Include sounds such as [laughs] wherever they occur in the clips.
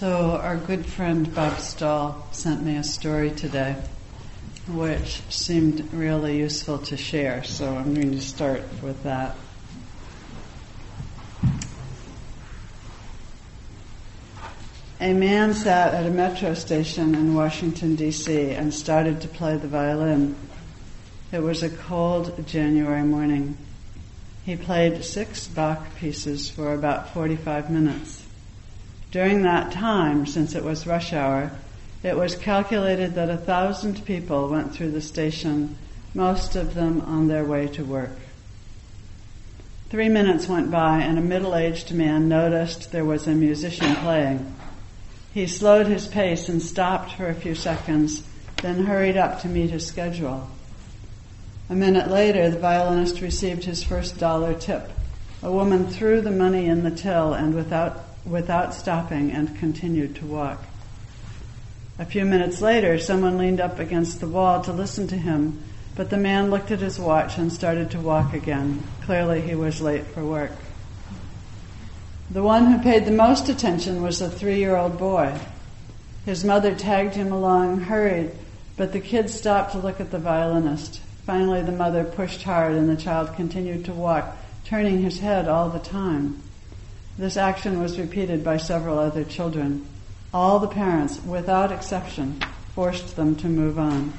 So, our good friend Bob Stahl sent me a story today, which seemed really useful to share. So, I'm going to start with that. A man sat at a metro station in Washington, D.C., and started to play the violin. It was a cold January morning. He played six Bach pieces for about 45 minutes. During that time, since it was rush hour, it was calculated that a thousand people went through the station, most of them on their way to work. Three minutes went by and a middle-aged man noticed there was a musician playing. He slowed his pace and stopped for a few seconds, then hurried up to meet his schedule. A minute later, the violinist received his first dollar tip. A woman threw the money in the till and without, without stopping and continued to walk. A few minutes later, someone leaned up against the wall to listen to him, but the man looked at his watch and started to walk again. Clearly, he was late for work. The one who paid the most attention was a three year old boy. His mother tagged him along, hurried, but the kid stopped to look at the violinist. Finally, the mother pushed hard and the child continued to walk, turning his head all the time. This action was repeated by several other children. All the parents, without exception, forced them to move on.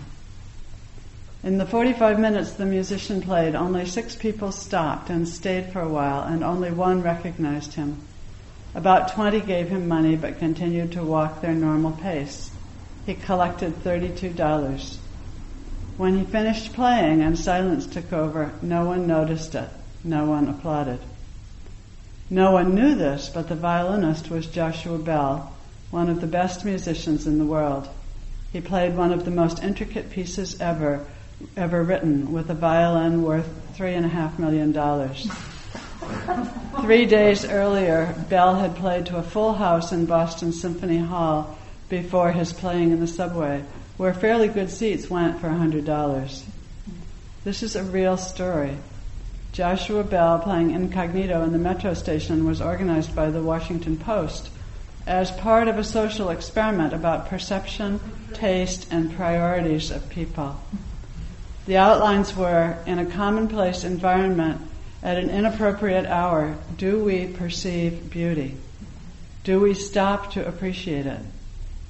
In the 45 minutes the musician played, only six people stopped and stayed for a while, and only one recognized him. About 20 gave him money but continued to walk their normal pace. He collected $32. When he finished playing and silence took over, no one noticed it. No one applauded. No one knew this, but the violinist was Joshua Bell, one of the best musicians in the world. He played one of the most intricate pieces ever ever written with a violin worth three and a half million dollars. Three days earlier, Bell had played to a full house in Boston Symphony Hall before his playing in the subway, where fairly good seats went for a hundred dollars. This is a real story. Joshua Bell playing incognito in the metro station was organized by the Washington Post as part of a social experiment about perception, taste, and priorities of people. The outlines were in a commonplace environment at an inappropriate hour, do we perceive beauty? Do we stop to appreciate it?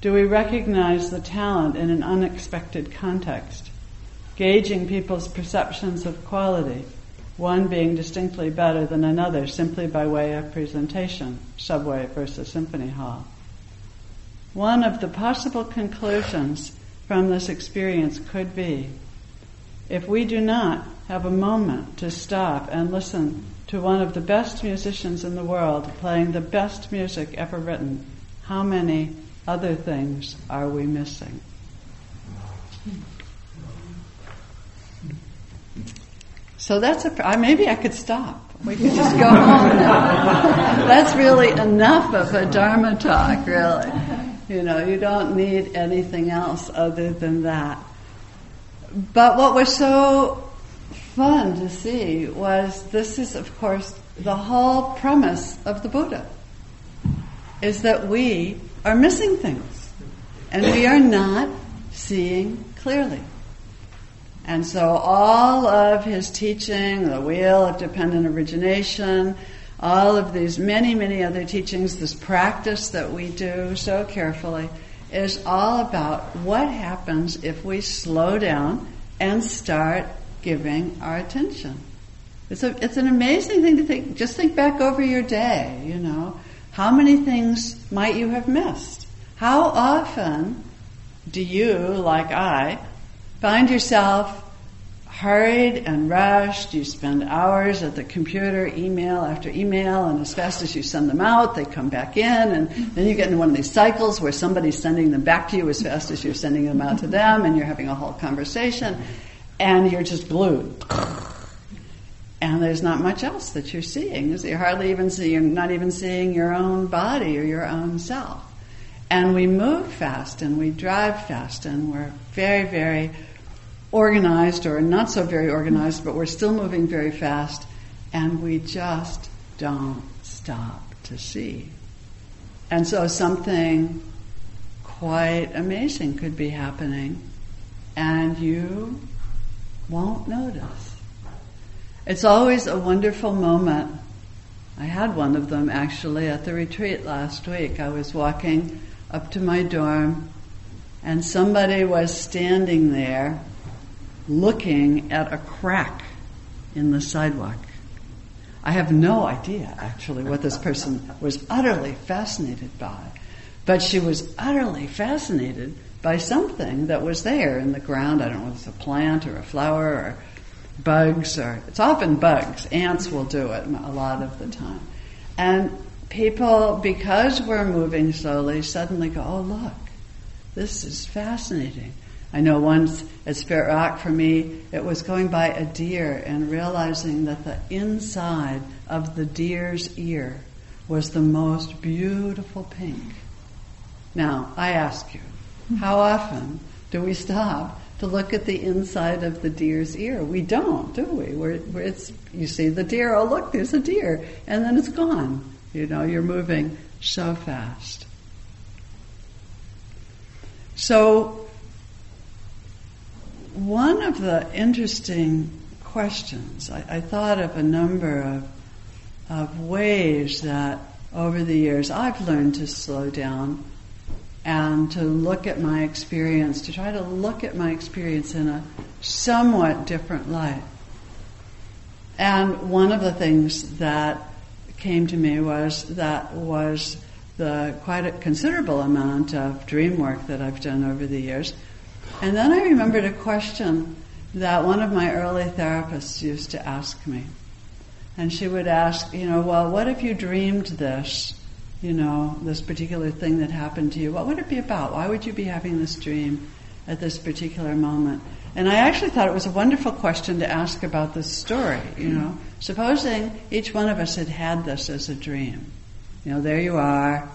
Do we recognize the talent in an unexpected context? Gauging people's perceptions of quality, one being distinctly better than another simply by way of presentation, subway versus symphony hall. One of the possible conclusions from this experience could be if we do not have a moment to stop and listen to one of the best musicians in the world playing the best music ever written, how many other things are we missing? So that's a. Maybe I could stop. We could just go home [laughs] now. that's really enough of a Dharma talk, really. You know, you don't need anything else other than that. But what was so fun to see was this is, of course, the whole premise of the Buddha is that we are missing things and we are not seeing clearly. And so all of his teaching, the wheel of dependent origination, all of these many, many other teachings, this practice that we do so carefully, is all about what happens if we slow down and start giving our attention. It's, a, it's an amazing thing to think. Just think back over your day, you know. How many things might you have missed? How often do you, like I, find yourself hurried and rushed. You spend hours at the computer, email after email, and as fast as you send them out, they come back in, and then you get into one of these cycles where somebody's sending them back to you as fast as you're sending them out to them, and you're having a whole conversation, and you're just glued. And there's not much else that you're seeing. You're hardly even seeing, you're not even seeing your own body or your own self. And we move fast and we drive fast and we're very, very organized or not so very organized, but we're still moving very fast, and we just don't stop to see. And so something quite amazing could be happening, and you won't notice. It's always a wonderful moment. I had one of them actually at the retreat last week. I was walking up to my dorm, and somebody was standing there looking at a crack in the sidewalk. I have no idea actually what this person was utterly fascinated by, but she was utterly fascinated by something that was there in the ground. I don't know if it's a plant or a flower or bugs or it's often bugs. Ants will do it a lot of the time. And people, because we're moving slowly, suddenly go, oh look, this is fascinating. I know once at Spirit Rock for me, it was going by a deer and realizing that the inside of the deer's ear was the most beautiful pink. Now, I ask you, how often do we stop to look at the inside of the deer's ear? We don't, do we? We're, we're, it's, you see the deer, oh look, there's a deer, and then it's gone. You know, you're moving so fast. So one of the interesting questions, I, I, thought of a number of, of ways that over the years I've learned to slow down and to look at my experience, to try to look at my experience in a somewhat different light. And one of the things that came to me was that was the quite a considerable amount of dream work that I've done over the years and then I remembered a question that one of my early therapists used to ask me. And she would ask, you know, well, what if you dreamed this, you know, this particular thing that happened to you? What would it be about? Why would you be having this dream at this particular moment? And I actually thought it was a wonderful question to ask about this story, you know. Supposing each one of us had had this as a dream. You know, there you are,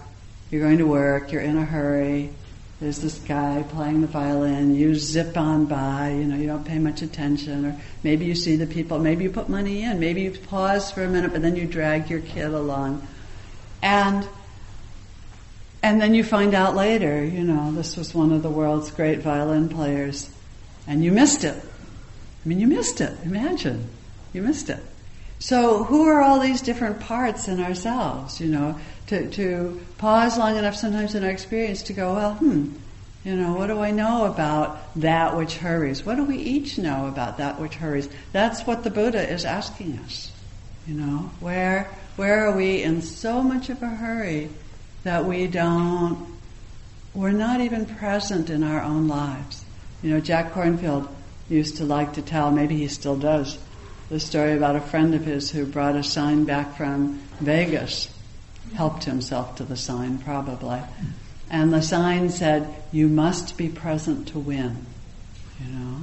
you're going to work, you're in a hurry, there's this guy playing the violin, you zip on by, you know, you don't pay much attention, or maybe you see the people, maybe you put money in, maybe you pause for a minute, but then you drag your kid along. And and then you find out later, you know, this was one of the world's great violin players, and you missed it. I mean, you missed it. Imagine. You missed it. So, who are all these different parts in ourselves, you know? to, to pause long enough sometimes in our experience to go, well, hmm, you know, what do I know about that which hurries? What do we each know about that which hurries? That's what the Buddha is asking us. You know, where where are we in so much of a hurry that we don't we're not even present in our own lives. You know, Jack Kornfield used to like to tell, maybe he still does, the story about a friend of his who brought a sign back from Vegas helped himself to the sign probably. And the sign said, you must be present to win. You know?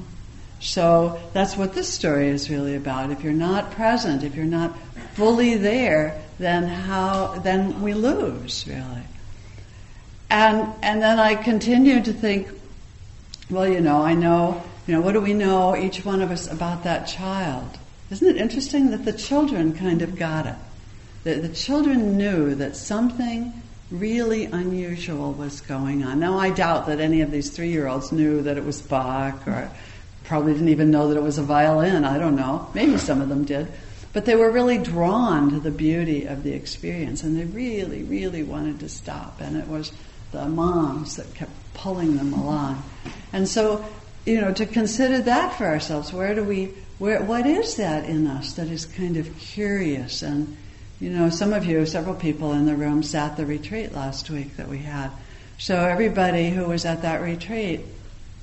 So that's what this story is really about. If you're not present, if you're not fully there, then how, then we lose, really. And, and then I continued to think, well, you know, I know, you know, what do we know, each one of us, about that child? Isn't it interesting that the children kind of got it? The, the children knew that something really unusual was going on. Now, I doubt that any of these three year olds knew that it was Bach or probably didn't even know that it was a violin. I don't know. Maybe some of them did. But they were really drawn to the beauty of the experience and they really, really wanted to stop. And it was the moms that kept pulling them along. And so, you know, to consider that for ourselves, where do we, where, what is that in us that is kind of curious and you know, some of you, several people in the room sat the retreat last week that we had. So everybody who was at that retreat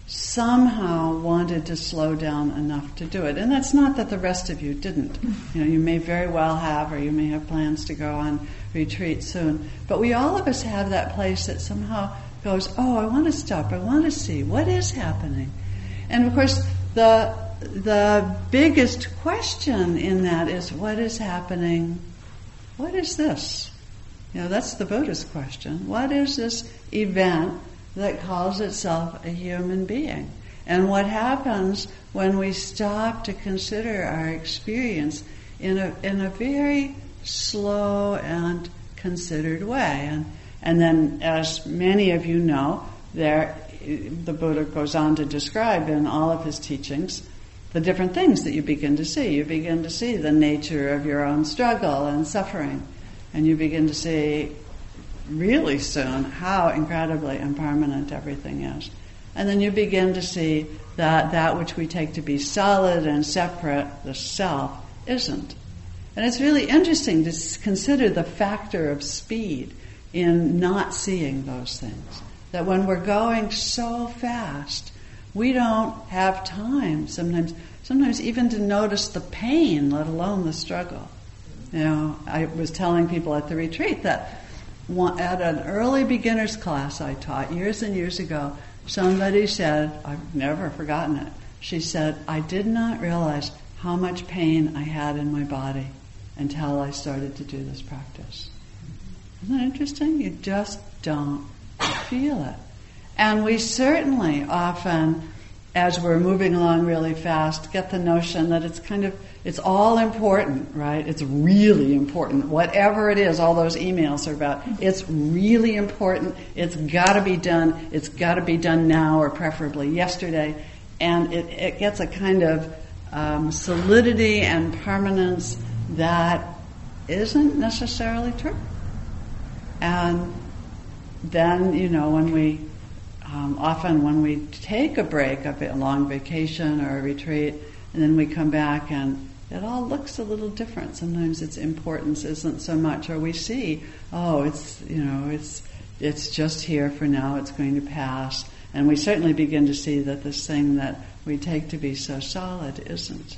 somehow wanted to slow down enough to do it. And that's not that the rest of you didn't. You know, you may very well have, or you may have plans to go on retreat soon. But we all of us have that place that somehow goes, oh, I want to stop. I want to see what is happening. And of course, the the biggest question in that is what is happening what is this? You know, that's the Buddhist question. What is this event that calls itself a human being? And what happens when we stop to consider our experience in a, in a very slow and considered way? And, And then, as many of you know, there the Buddha goes on to describe in all of his teachings the different things that you begin to see. You begin to see the nature of your own struggle and suffering, and you begin to see really soon how incredibly impermanent everything is. And then you begin to see that that which we take to be solid and separate, the self, isn't. And it's really interesting to consider the factor of speed in not seeing those things. That when we're going so fast, we don't have time sometimes, sometimes even to notice the pain, let alone the struggle. You know, I was telling people at the retreat that at an early beginner's class I taught years and years ago, somebody said, I've never forgotten it. She said, I did not realize how much pain I had in my body until I started to do this practice. Isn't that interesting? You just don't feel it. And we certainly often, as we're moving along really fast, get the notion that it's kind of, it's all important, right? It's really important. Whatever it is, all those emails are about, it's really important. It's gotta be done. It's gotta be done now or preferably yesterday. And it, it gets a kind of um, solidity and permanence that isn't necessarily true. And then, you know, when we, um, often when we take a break, a long vacation or a retreat, and then we come back and it all looks a little different. Sometimes its importance isn't so much, or we see, oh, it's, you know, it's, it's just here for now, it's going to pass. And we certainly begin to see that this thing that we take to be so solid isn't.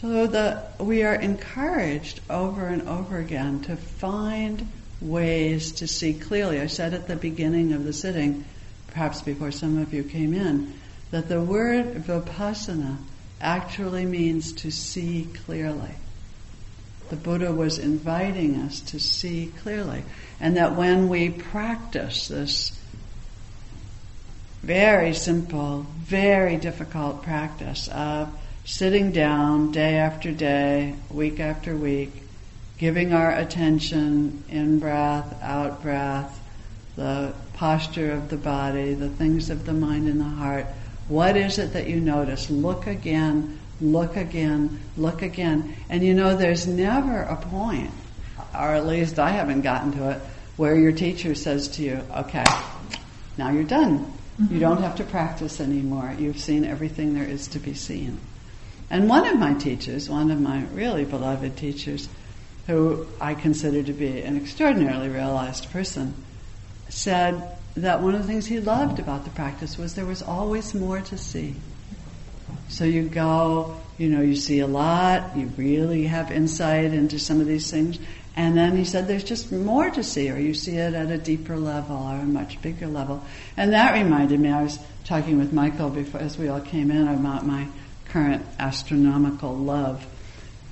So that we are encouraged over and over again to find ways to see clearly. I said at the beginning of the sitting, perhaps before some of you came in, that the word vipassana actually means to see clearly. The Buddha was inviting us to see clearly. And that when we practice this very simple, very difficult practice of sitting down day after day, week after week, giving our attention in breath, out breath, the posture of the body, the things of the mind and the heart. What is it that you notice? Look again, look again, look again. And you know, there's never a point, or at least I haven't gotten to it, where your teacher says to you, okay, now you're done. Mm-hmm. You don't have to practice anymore. You've seen everything there is to be seen. And one of my teachers, one of my really beloved teachers, who I consider to be an extraordinarily realized person, said that one of the things he loved about the practice was there was always more to see. So you go, you know, you see a lot, you really have insight into some of these things, and then he said there's just more to see, or you see it at a deeper level or a much bigger level. And that reminded me, I was talking with Michael before, as we all came in about my current astronomical love.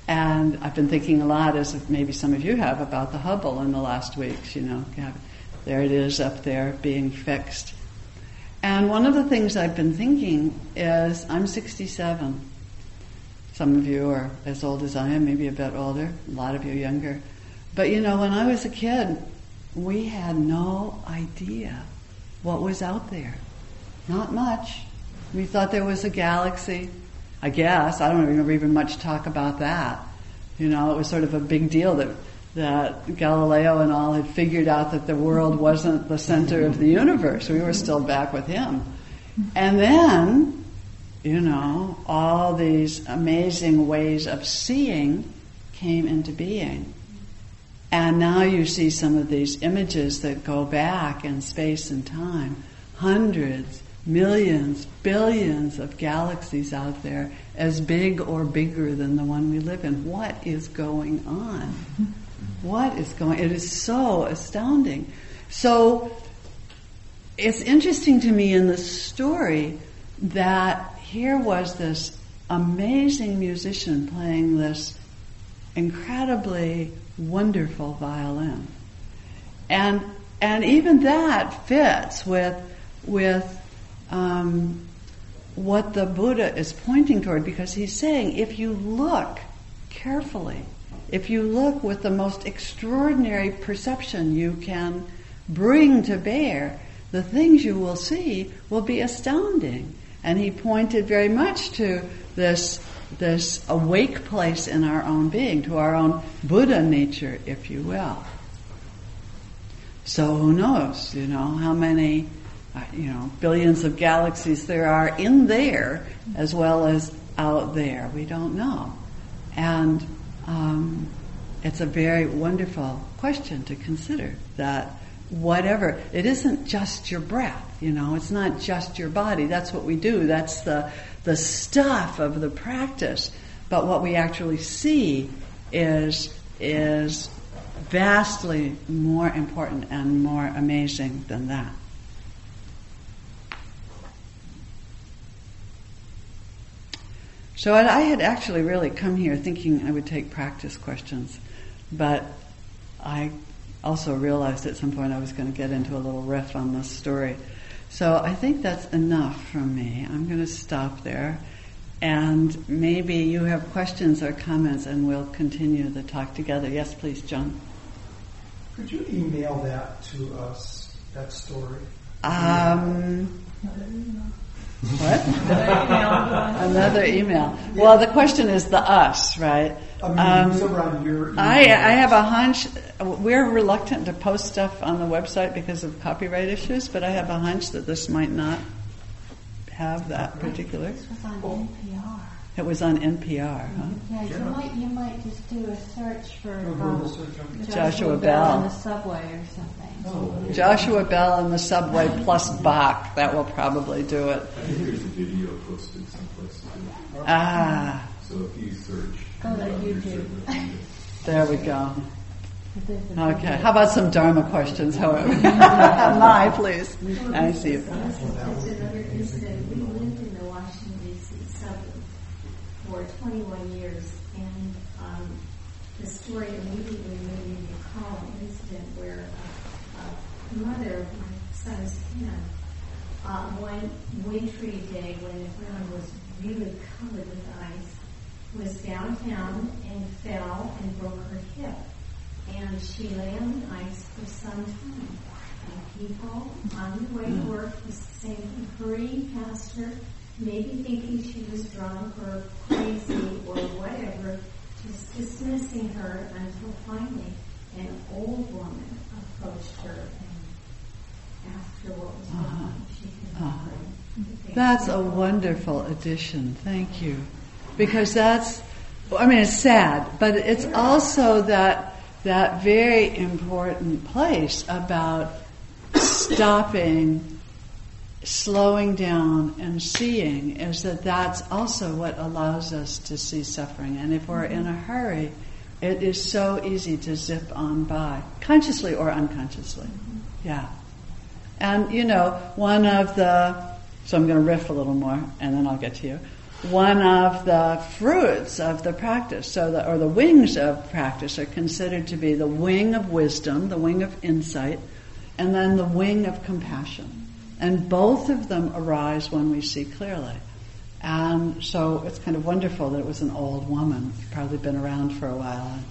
And I've been thinking a lot, as maybe some of you have, about the Hubble in the last weeks. You know, there it is up there being fixed. And one of the things I've been thinking is I'm 67. Some of you are as old as I am, maybe a bit older, a lot of you younger. But you know, when I was a kid, we had no idea what was out there. Not much. We thought there was a galaxy, I guess. I don't remember even much talk about that. You know, it was sort of a big deal that that Galileo and all had figured out that the world wasn't the center of the universe. We were still back with him. And then, you know, all these amazing ways of seeing came into being. And now you see some of these images that go back in space and time, hundreds, millions, billions of galaxies out there as big or bigger than the one we live in. What is going on? What is going It is so astounding. So it's interesting to me in the story that here was this amazing musician playing this incredibly wonderful violin. And and even that fits with with um, what the Buddha is pointing toward because he's saying if you look carefully, if you look with the most extraordinary perception you can bring to bear, the things you will see will be astounding. And he pointed very much to this, this awake place in our own being, to our own Buddha nature, if you will. So who knows, you know, how many, you know, billions of galaxies there are in there as well as out there. We don't know. And um, it's a very wonderful question to consider that whatever, it isn't just your breath, you know, it's not just your body. That's what we do. That's the, the stuff of the practice. But what we actually see is, is vastly more important and more amazing than that. So I had actually really come here thinking I would take practice questions, but I also realized at some point I was going to get into a little riff on this story. So I think that's enough from me. I'm going to stop there. And maybe you have questions or comments and we'll continue the talk together. Yes, please, John. Could you email that to us, that story? Um, what? Another email. Well, the question is the us, right? I mean, um, I, I have a hunch. We're reluctant to post stuff on the website because of copyright issues, but I have a hunch that this might not have that particular. This was on NPR. It was on NPR, huh? Yeah, you might you might just do a search for Oh, um, search Joshua, Joshua Bell Bell. on the subway or something. Oh, Joshua Bell and the Subway plus Bach. That will probably do it. I think there's a video posted someplace too. Ah, So if you search. Go to YouTube. certain to find it. there we go. Okay. How about some Dharma questions, however? [laughs] [laughs] My, please. I see you. That's another incident. We lived in the Washington D.C. suburb for 21 years, and um, the story immediately made me recall an incident where a, a mother of my son's ten, uh, one wintry day when the ground was really covered with ice, was downtown and fell and broke her hip. And she lay on the ice for some time. And people on the way to work was saying, hurrying past her, maybe thinking she was drunk or crazy or whatever, just dismissing her until finally an old woman approached her and asked her what was wrong. She could Uh-huh. uh That's a wonderful addition. Thank you. Because that's, I mean, it's sad, but it's also that, that very important place about stopping, slowing down, and seeing is that that's also what allows us to see suffering. And if we're in a mm-hmm. hurry, it is so easy to zip on by, consciously or unconsciously. Mm-hmm. Yeah. And you know, one of the so I'm going to riff a little more, and then I'll get to you. One of the fruits of the practice, so the, or the wings of practice, are considered to be the wing of wisdom, the wing of insight, and then the wing of compassion. And both of them arise when we see clearly. And so it's kind of wonderful that it was an old woman, probably been around for a while, and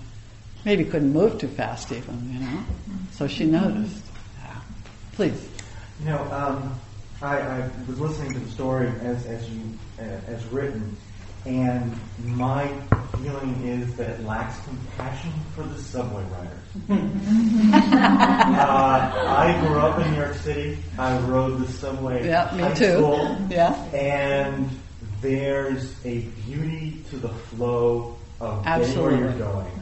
maybe couldn't move too fast even, you know. So she noticed. Yeah. Please. You know, um, I, I was listening to the story as, as you uh, as written, and my feeling is that it lacks compassion for the subway riders. [laughs] uh, I grew up in New York City. I rode the subway Yeah, me too. school, Yeah. and there's a beauty to the flow of where you're going.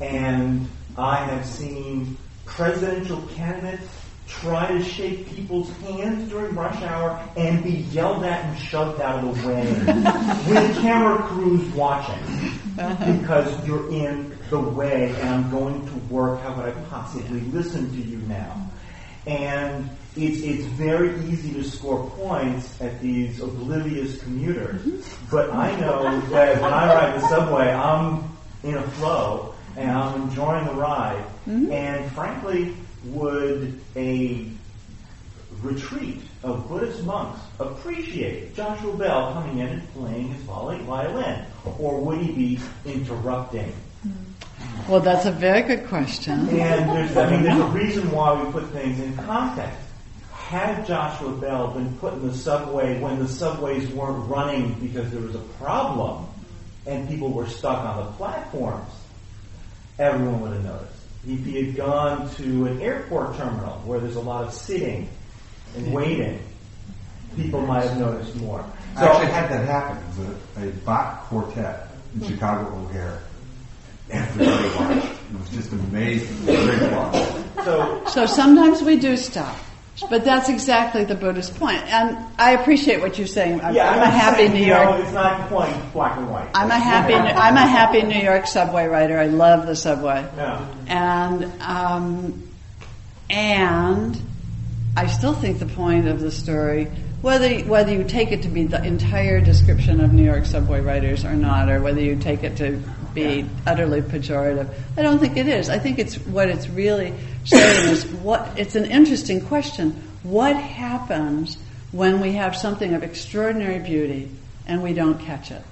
And I have seen presidential candidates try to shake people's hands during rush hour and be yelled at and shoved out of the way [laughs] with camera crews watching because you're in the way and I'm going to work. How could I possibly listen to you now? And it's, it's very easy to score points at these oblivious commuters. But I know that when I ride the subway, I'm in a flow and I'm enjoying the ride. Mm-hmm. And frankly, would a retreat of Buddhist monks appreciate Joshua Bell coming in and playing his violin? Or would he be interrupting? Well, that's a very good question. And there's, I mean, there's a reason why we put things in context. Had Joshua Bell been put in the subway when the subways weren't running because there was a problem and people were stuck on the platforms, everyone would have noticed. If he had gone to an airport terminal where there's a lot of sitting and waiting, people might have noticed more. I actually had that happen. It was a, a Bach quartet in Chicago O'Hare. Everybody watched. It was just amazing. It was great watch. So So sometimes we do stop. But that's exactly the Buddhist point. And I appreciate what you're saying. I'm, yeah, I'm I'm a happy saying, New you York. know, it's not quite black and white. I'm a happy. I'm a happy New York subway rider. I love the subway. Yeah. And um, and I still think the point of the story, whether whether you take it to be the entire description of New York subway riders or not, or whether you take it to be utterly pejorative, I don't think it is. I think it's what it's really saying is [coughs] what. It's an interesting question. What happens when we have something of extraordinary beauty and we don't catch it?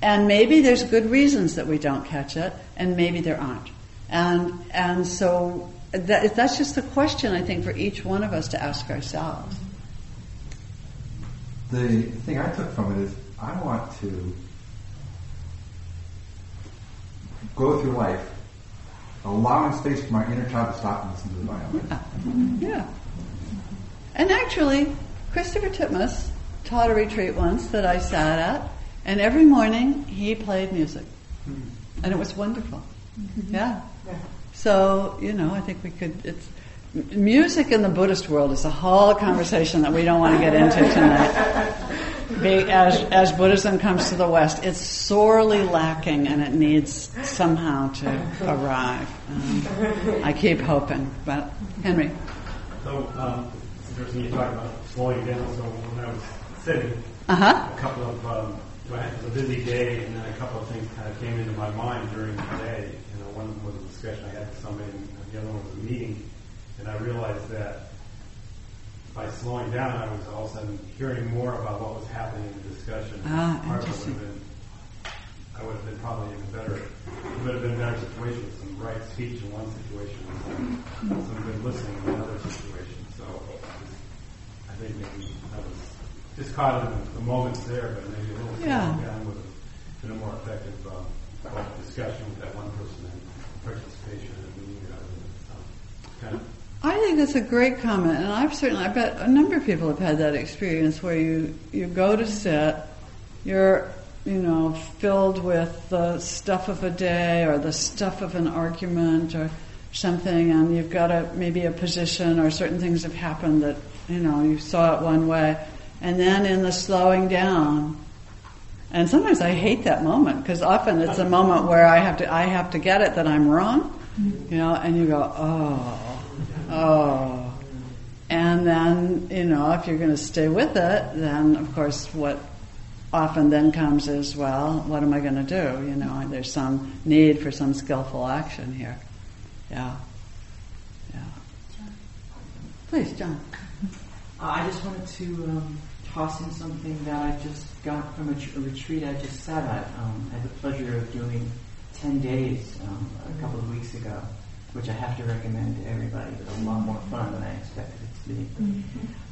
And maybe there's good reasons that we don't catch it, and maybe there aren't. And and so that, that's just a question I think for each one of us to ask ourselves. The thing I took from it is I want to go through life allowing space for my inner child to stop and listen to the violin. Yeah. And actually, Christopher Titmuss taught a retreat once that I sat at, and every morning he played music, hmm. and it was wonderful. Mm-hmm. Yeah. So you know, I think we could. It's music in the Buddhist world is a whole conversation that we don't want to get into tonight. [laughs] As as Buddhism comes to the West, it's sorely lacking, and it needs somehow to arrive. Um, I keep hoping, but Henry. So, um, it's interesting you talk about slowing down. So when I was sitting, Uh huh. a couple of, um, it was a busy day, and then a couple of things kind of came into my mind during the day. You know, one was a discussion I had with somebody, and the other one was a meeting, and I realized that by slowing down, I was all of a sudden hearing more about what was happening in the discussion. Ah, Part interesting. would been, I would have been probably in a better, it would have been a better situation with some right speech in one situation, and some, some good listening in another situation. So I think maybe I was just caught in the moments there, but maybe a little Yeah. slowing down would have been a more effective both discussion with that one person and participation in the meeting rather than um, kind of I think that's a great comment, and I've certainly, I bet a number of people have had that experience where you, you go to sit, you're, you know, filled with the stuff of a day or the stuff of an argument or something, and you've got a, maybe a position or certain things have happened that, you know, you saw it one way, and then in the slowing down, and sometimes I hate that moment because often it's a moment where I have to I have to get it that I'm wrong, mm-hmm. you know, and you go, oh, oh, and then you know if you're going to stay with it, then of course what often then comes is, well, what am I going to do? You know, there's some need for some skillful action here. Yeah, yeah. Please, John. Uh, I just wanted to um, toss in something that I just got from a, a retreat I just sat at. Um, I had the pleasure of doing 10 days um, a couple of weeks ago, which I have to recommend to everybody. It was a lot more fun than I expected it to be.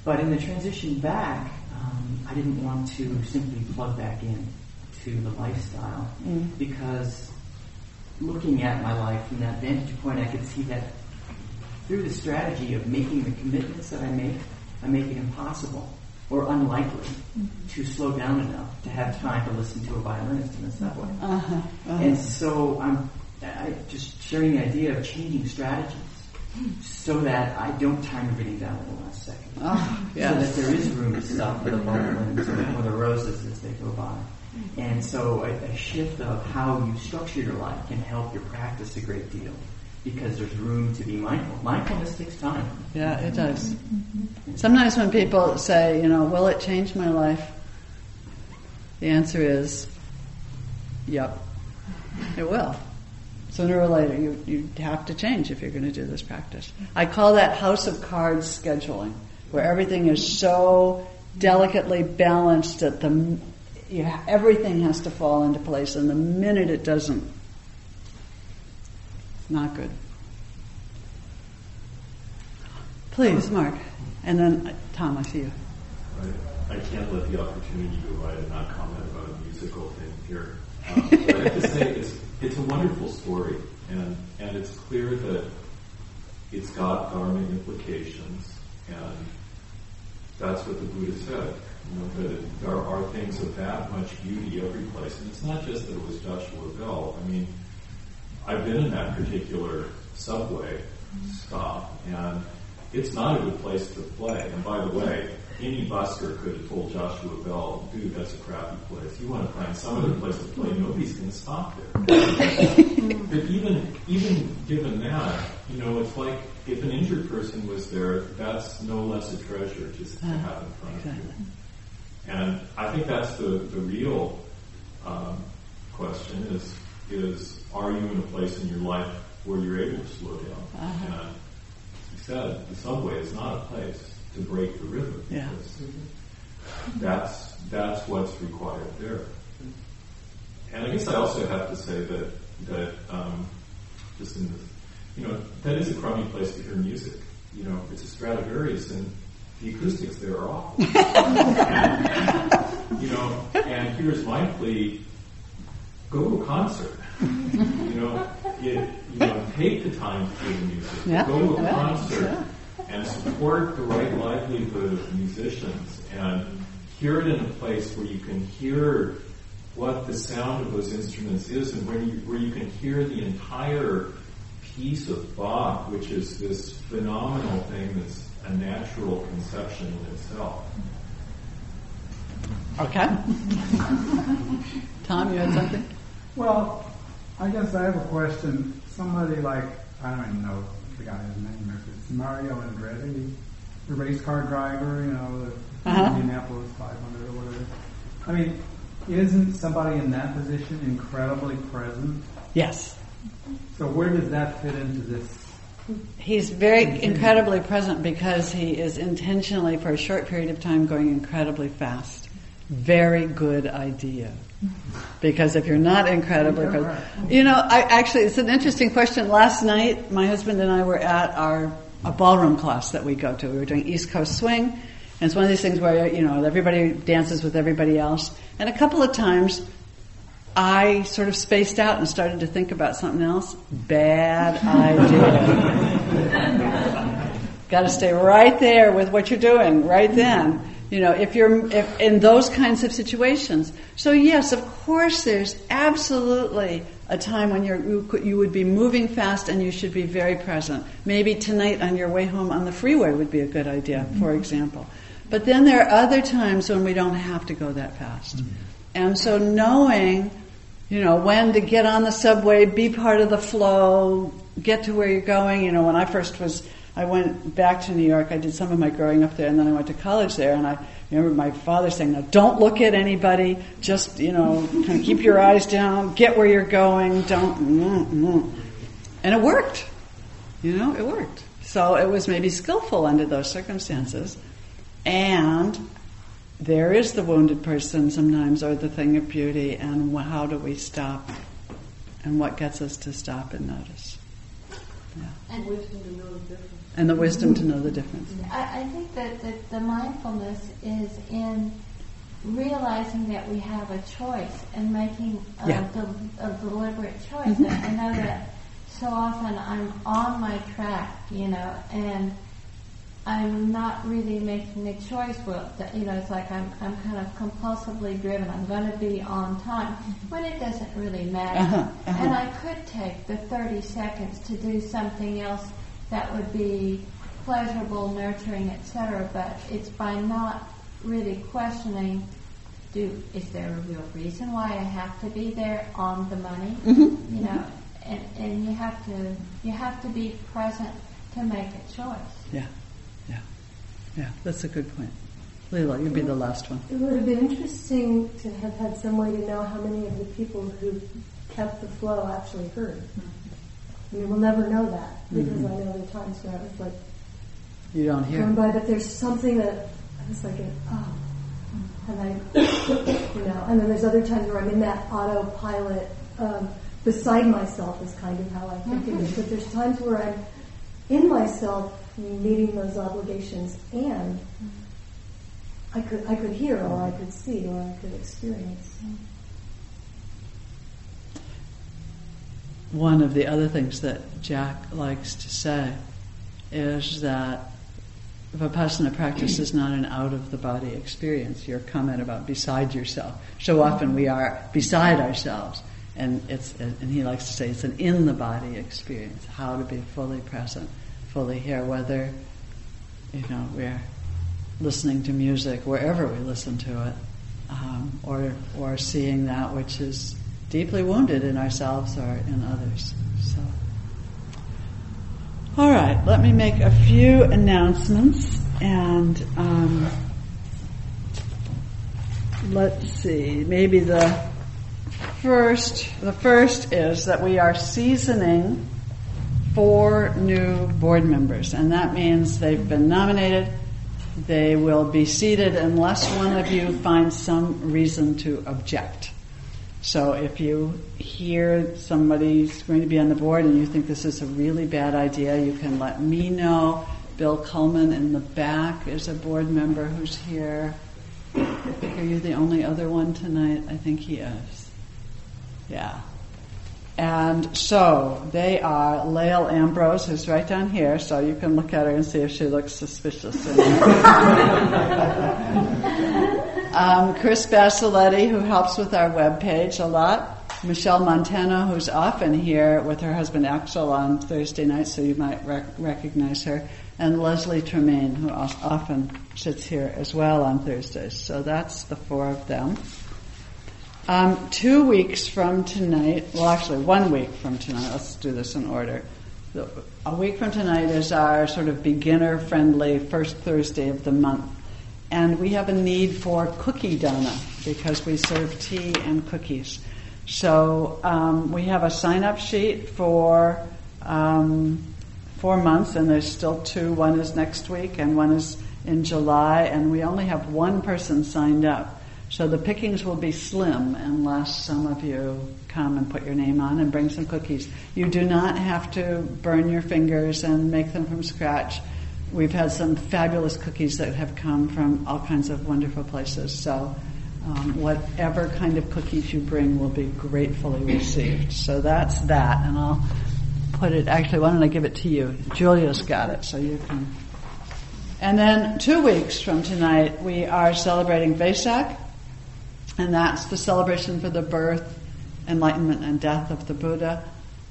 But in the transition back, um, I didn't want to simply plug back in to the lifestyle because looking at my life from that vantage point, I could see that through the strategy of making the commitments that I make, I make it impossible or unlikely to slow down enough to have time to listen to a violinist in the subway. Uh-huh, uh-huh. And so I'm I, just sharing the idea of changing strategies so that I don't time everything down at the last second. Oh, So that there is room to stop for the violins or the roses as they go by. And so a, a shift of how you structure your life can help your practice a great deal because there's room to be mindful. Mindfulness takes time. Yeah, it does. Sometimes when people say, you know, will it change my life? The answer is, yep, it will. Sooner or later, you, you have to change if you're going to do this practice. I call that house of cards scheduling, where everything is so delicately balanced that the you everything has to fall into place, and the minute it doesn't, not good. Please, Mark, and then uh, Tom. I see you. I, I can't let the opportunity go by to not comment about a musical thing here. Um, [laughs] but I have to say, it's, it's a wonderful story, and, and it's clear that it's got Dharma implications, and that's what the Buddha said. You know, that there are things of that much beauty every place. And it's not just that it was Joshua Bell. I mean, I've been in that particular subway stop, and it's not a good place to play. And by the way, any busker could have told Joshua Bell, dude, that's a crappy place. You want to find some other place to play, nobody's going to stop there. [laughs] but even, even given that, you know, it's like if an injured person was there, that's no less a treasure just to have in front of you. And I think that's the, the real um, question is, is are you in a place in your life where you're able to slow down? Uh-huh. And as you said, the subway is not a place to break the rhythm. Yeah. because That's, that's what's required there. And I guess I also have to say that, that um, just in this, you know, that is a crummy place to hear music. You know, it's a Stradivarius and the acoustics there are awful. and, [laughs] you know, and here's my plea, go to a concert. you know, it, you know, take the time to hear the music. Yeah. Go to a concert Yeah. And support the right livelihood of musicians and hear it in a place where you can hear what the sound of those instruments is and where you, where you can hear the entire piece of Bach, which is this phenomenal thing that's a natural conception in itself. Okay. Tom, you had something? Well, I guess I have a question. Somebody like, I don't even know the guy's name, if it's Mario Andretti, the race car driver, you know, the Uh-huh. Indianapolis 500 or whatever. I mean, isn't somebody in that position incredibly present? Yes. So where does that fit into this? He's very incredibly present because he is intentionally, for a short period of time, going incredibly fast. Very good idea. Because if you're not incredibly present, you know, I actually, it's an interesting question. Last night, my husband and I were at our a ballroom class that we go to. We were doing East Coast Swing, and it's one of these things where you know everybody dances with everybody else. And a couple of times, I sort of spaced out and started to think about something else. Bad idea. [laughs] Got to stay right there with what you're doing right then. You know, if you're if, in those kinds of situations. So yes, of course, there's absolutely a time when you're, you, could, you would be moving fast and you should be very present. Maybe tonight on your way home on the freeway would be a good idea, mm-hmm. for example. But then there are other times when we don't have to go that fast. Mm-hmm. And so knowing, you know, when to get on the subway, be part of the flow, get to where you're going. You know, when I first was, I went back to New York, I did some of my growing up there, and then I went to college there, and I remember my father saying, now don't look at anybody, just, you know, kind of keep your eyes down, get where you're going, don't, mm, mm. and it worked. You know, it worked. So it was maybe skillful under those circumstances. And there is the wounded person sometimes, or the thing of beauty, and how do we stop? And what gets us to stop and notice? Yeah. And wisdom to know the difference. And the wisdom to know the difference. I, I think that the, the mindfulness is in realizing that we have a choice and making a, Yeah. del- a deliberate choice. And I know that so often I'm on my track, you know, and I'm not really making a choice. Well, that, you know, it's like I'm I'm kind of compulsively driven. I'm going to be on time when it doesn't really matter. Uh-huh, uh-huh. And I could take the 30 seconds to do something else that would be pleasurable, nurturing, etc. But it's by not really questioning. Do is there a real reason why I have to be there on the money? Mhm. You know, and and you have to you have to be present to make a choice. Yeah, yeah, yeah. That's a good point. Leela, you'd be the last one. It would have been interesting to have had some way to know how many of the people who kept the flow actually heard. I mean, we'll never know that because Mhm. I know there are times where I was like You don't hear. going by, but there's something that I was like, oh, and I, you know, and then there's other times where I'm in that autopilot um, beside myself is kind of how I think of it. But there's times where I'm in myself meeting those obligations, and I could I could hear, or I could see, or I could experience. One of the other things that Jack likes to say is that Vipassana practice is not an out of the body experience. Your comment about beside yourself. So often we are beside ourselves, and it's and he likes to say it's an in the body experience. How to be fully present, fully here, whether you know we're listening to music wherever we listen to it, um, or or seeing that which is deeply wounded in ourselves or in others. So. All right, let me make a few announcements and um, let's see, maybe the first, the first is that we are seasoning four new board members, and that means they've been nominated. They will be seated unless one of you finds some reason to object. So if you hear somebody's going to be on the board and you think this is a really bad idea, you can let me know. Bill Coleman in the back is a board member who's here. Are you the only other one tonight? I think he is. Yeah. And so they are Lael Ambrose, who's right down here, so you can look at her and see if she looks suspicious. [laughs] Um, Chris Basiletti, who helps with our web page a lot. Michelle Montano, who's often here with her husband Axel on Thursday nights, so you might rec- recognize her. And Leslie Tremaine, who often sits here as well on Thursdays. So that's the four of them. Um, two weeks from tonight, well, actually, one week from tonight, let's do this in order. A week from tonight is our sort of beginner friendly first Thursday of the month and we have a need for cookie dana because we serve tea and cookies. So um, we have a sign up sheet for um, four months, and there's still two. One is next week, and one is in July, and we only have one person signed up. So the pickings will be slim unless some of you come and put your name on and bring some cookies. You do not have to burn your fingers and make them from scratch we've had some fabulous cookies that have come from all kinds of wonderful places. So, um, whatever kind of cookies you bring will be gratefully received. So that's that, and I'll put it. Actually, why don't I give it to you? Julia's got it, so you can. And then two weeks from tonight, we are celebrating Vesak, and that's the celebration for the birth, enlightenment, and death of the Buddha.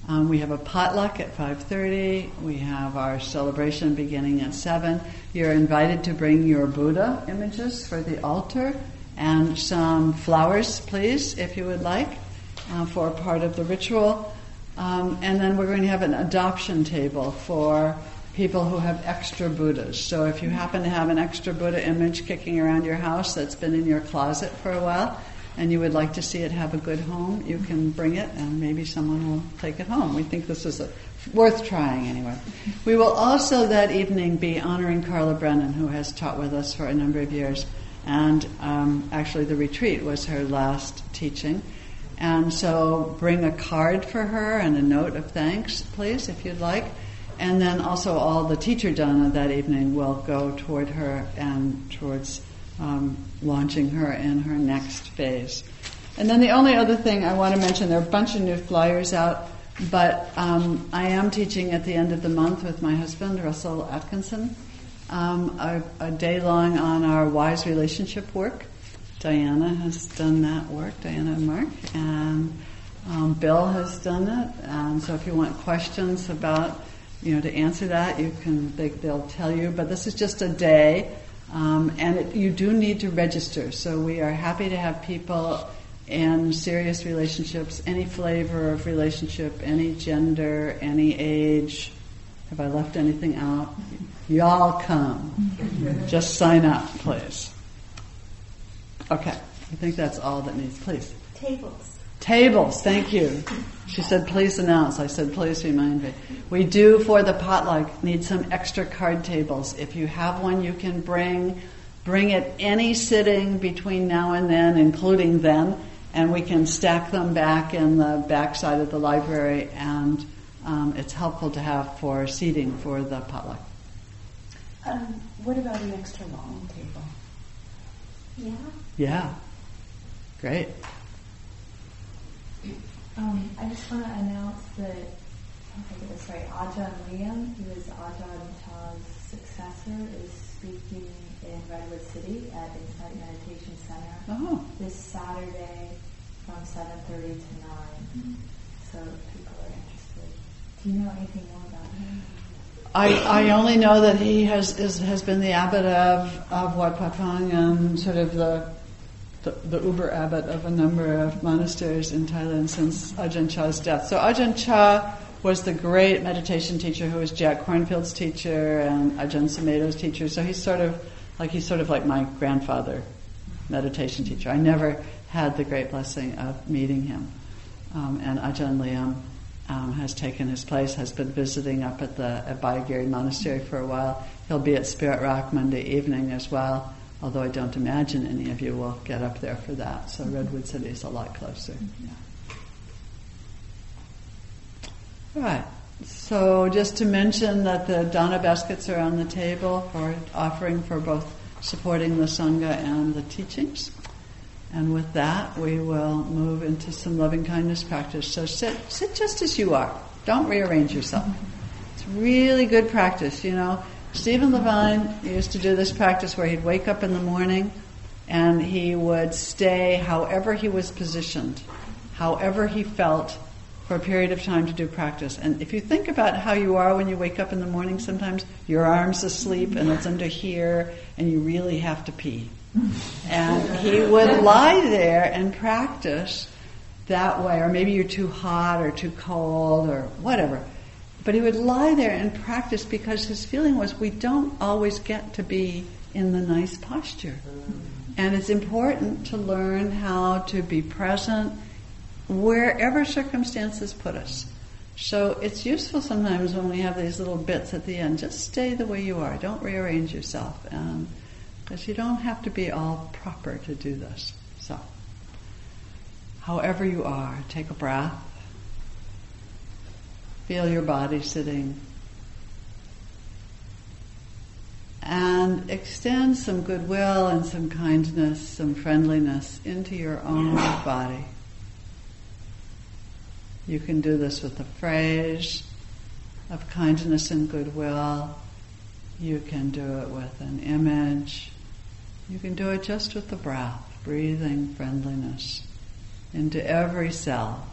Um, we have a potluck at 5.30. We have our celebration beginning at 7. You're invited to bring your Buddha images for the altar and some flowers, please, if you would like, uh, for part of the ritual. Um, and then we're going to have an adoption table for people who have extra Buddhas. So if you happen to have an extra Buddha image kicking around your house that's been in your closet for a while, and you would like to see it have a good home, you can bring it and maybe someone will take it home. We think this is a, worth trying anyway. We will also that evening be honoring Carla Brennan, who has taught with us for a number of years. And um, actually, the retreat was her last teaching. And so bring a card for her and a note of thanks, please, if you'd like. And then also all the teacher dana that evening will go toward her and towards um, launching her in her next phase. And then the only other thing I want to mention, there are a bunch of new flyers out, but um, I am teaching at the end of the month with my husband, Russell Atkinson, um, a, a day long on our wise relationship work. Diana has done that work, Diana and Mark, and um, Bill has done it. And so if you want questions about, you know, to answer that, you can, they, they'll tell you. But this is just a day um, and it, you do need to register. So we are happy to have people in serious relationships, any flavor of relationship, any gender, any age. Have I left anything out? Y'all come. Just sign up, please. Okay. I think that's all that needs. Please. Tables. Tables, thank you. She said, please announce. I said, please remind me. We do for the potluck need some extra card tables. If you have one you can bring, bring it any sitting between now and then, including then, and we can stack them back in the back side of the library and um, it's helpful to have for seating for the potluck. Um, what about an extra long table? Yeah. Yeah. Great. Um, I just want to announce that, I think it was right, Ajahn Liem, who is Ajahn Chah's successor, is speaking in Redwood City at Insight Meditation Center Oh. this Saturday from 7.30 to 9. So if people are interested. Do you know anything more about him? I, I only know that he has is, has been the abbot of, of Wat Pah Pong and sort of the, the the uber abbot of a number of monasteries in Thailand since Ajahn Chah's death. So Ajahn Chah was the great meditation teacher who was Jack Kornfield's teacher and Ajahn Sumedho's teacher. So he's sort of like he's sort of like my grandfather meditation teacher. I never had the great blessing of meeting him. Um, and Ajahn Liem um, has taken his place, has been visiting up at the at Abhayagiri Monastery for a while. He'll be at Spirit Rock Monday evening as well, although I don't imagine any of you will get up there for that. So Redwood City is a lot closer. Yeah. All right. So just to mention that the Dana baskets are on the table for offering for both supporting the Sangha and the teachings. And with that, we will move into some loving kindness practice. So sit, sit just as you are. Don't rearrange yourself. It's really good practice, you know. Stephen Levine used to do this practice where he'd wake up in the morning and he would stay however he was positioned, however he felt for a period of time to do practice. And if you think about how you are when you wake up in the morning, sometimes your arm's asleep and it's under here and you really have to pee. And he would lie there and practice that way, or maybe you're too hot or too cold or whatever. But he would lie there and practice because his feeling was we don't always get to be in the nice posture. And it's important to learn how to be present wherever circumstances put us. So it's useful sometimes when we have these little bits at the end. Just stay the way you are. Don't rearrange yourself. Um, because you don't have to be all proper to do this. So, however you are, take a breath. Feel your body sitting. And extend some goodwill and some kindness, some friendliness into your own body. You can do this with a phrase of kindness and goodwill. You can do it with an image. You can do it just with the breath, breathing friendliness into every cell.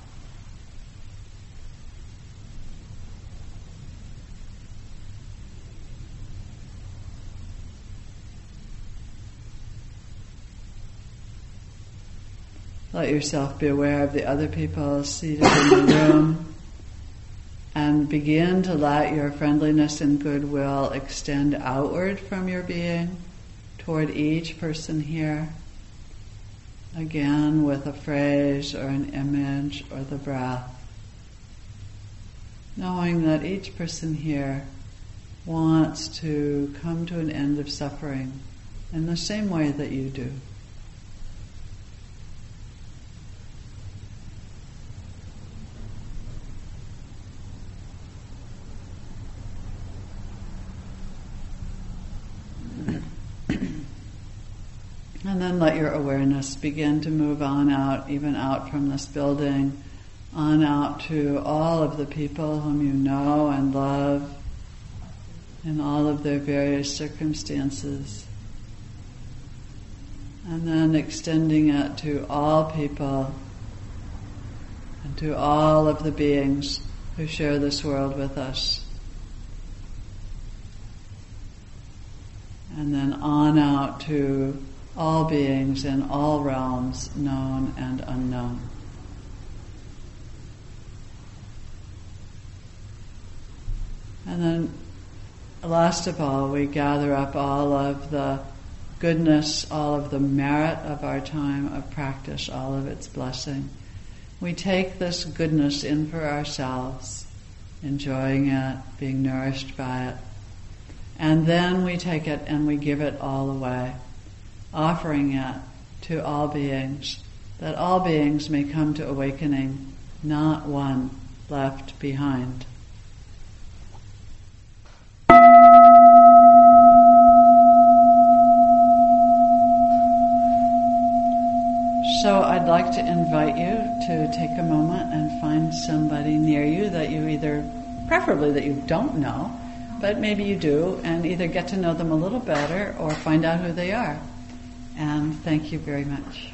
Let yourself be aware of the other people seated in the room and begin to let your friendliness and goodwill extend outward from your being toward each person here. Again, with a phrase or an image or the breath. Knowing that each person here wants to come to an end of suffering in the same way that you do. And then let begin to move on out, even out from this building, on out to all of the people whom you know and love in all of their various circumstances. And then extending it to all people and to all of the beings who share this world with us. And then on out to all beings in all realms, known and unknown. And then, last of all, we gather up all of the goodness, all of the merit of our time of practice, all of its blessing, we take this goodness in for ourselves, enjoying it, being nourished by it, and then we take it and we give it all away, offering it to all beings, that all beings may come to awakening, not one left behind. So I'd like to invite you to take a moment and find somebody near you that you either, preferably that you don't know, but maybe you do, and either get to know them a little better or find out who they are and thank you very much.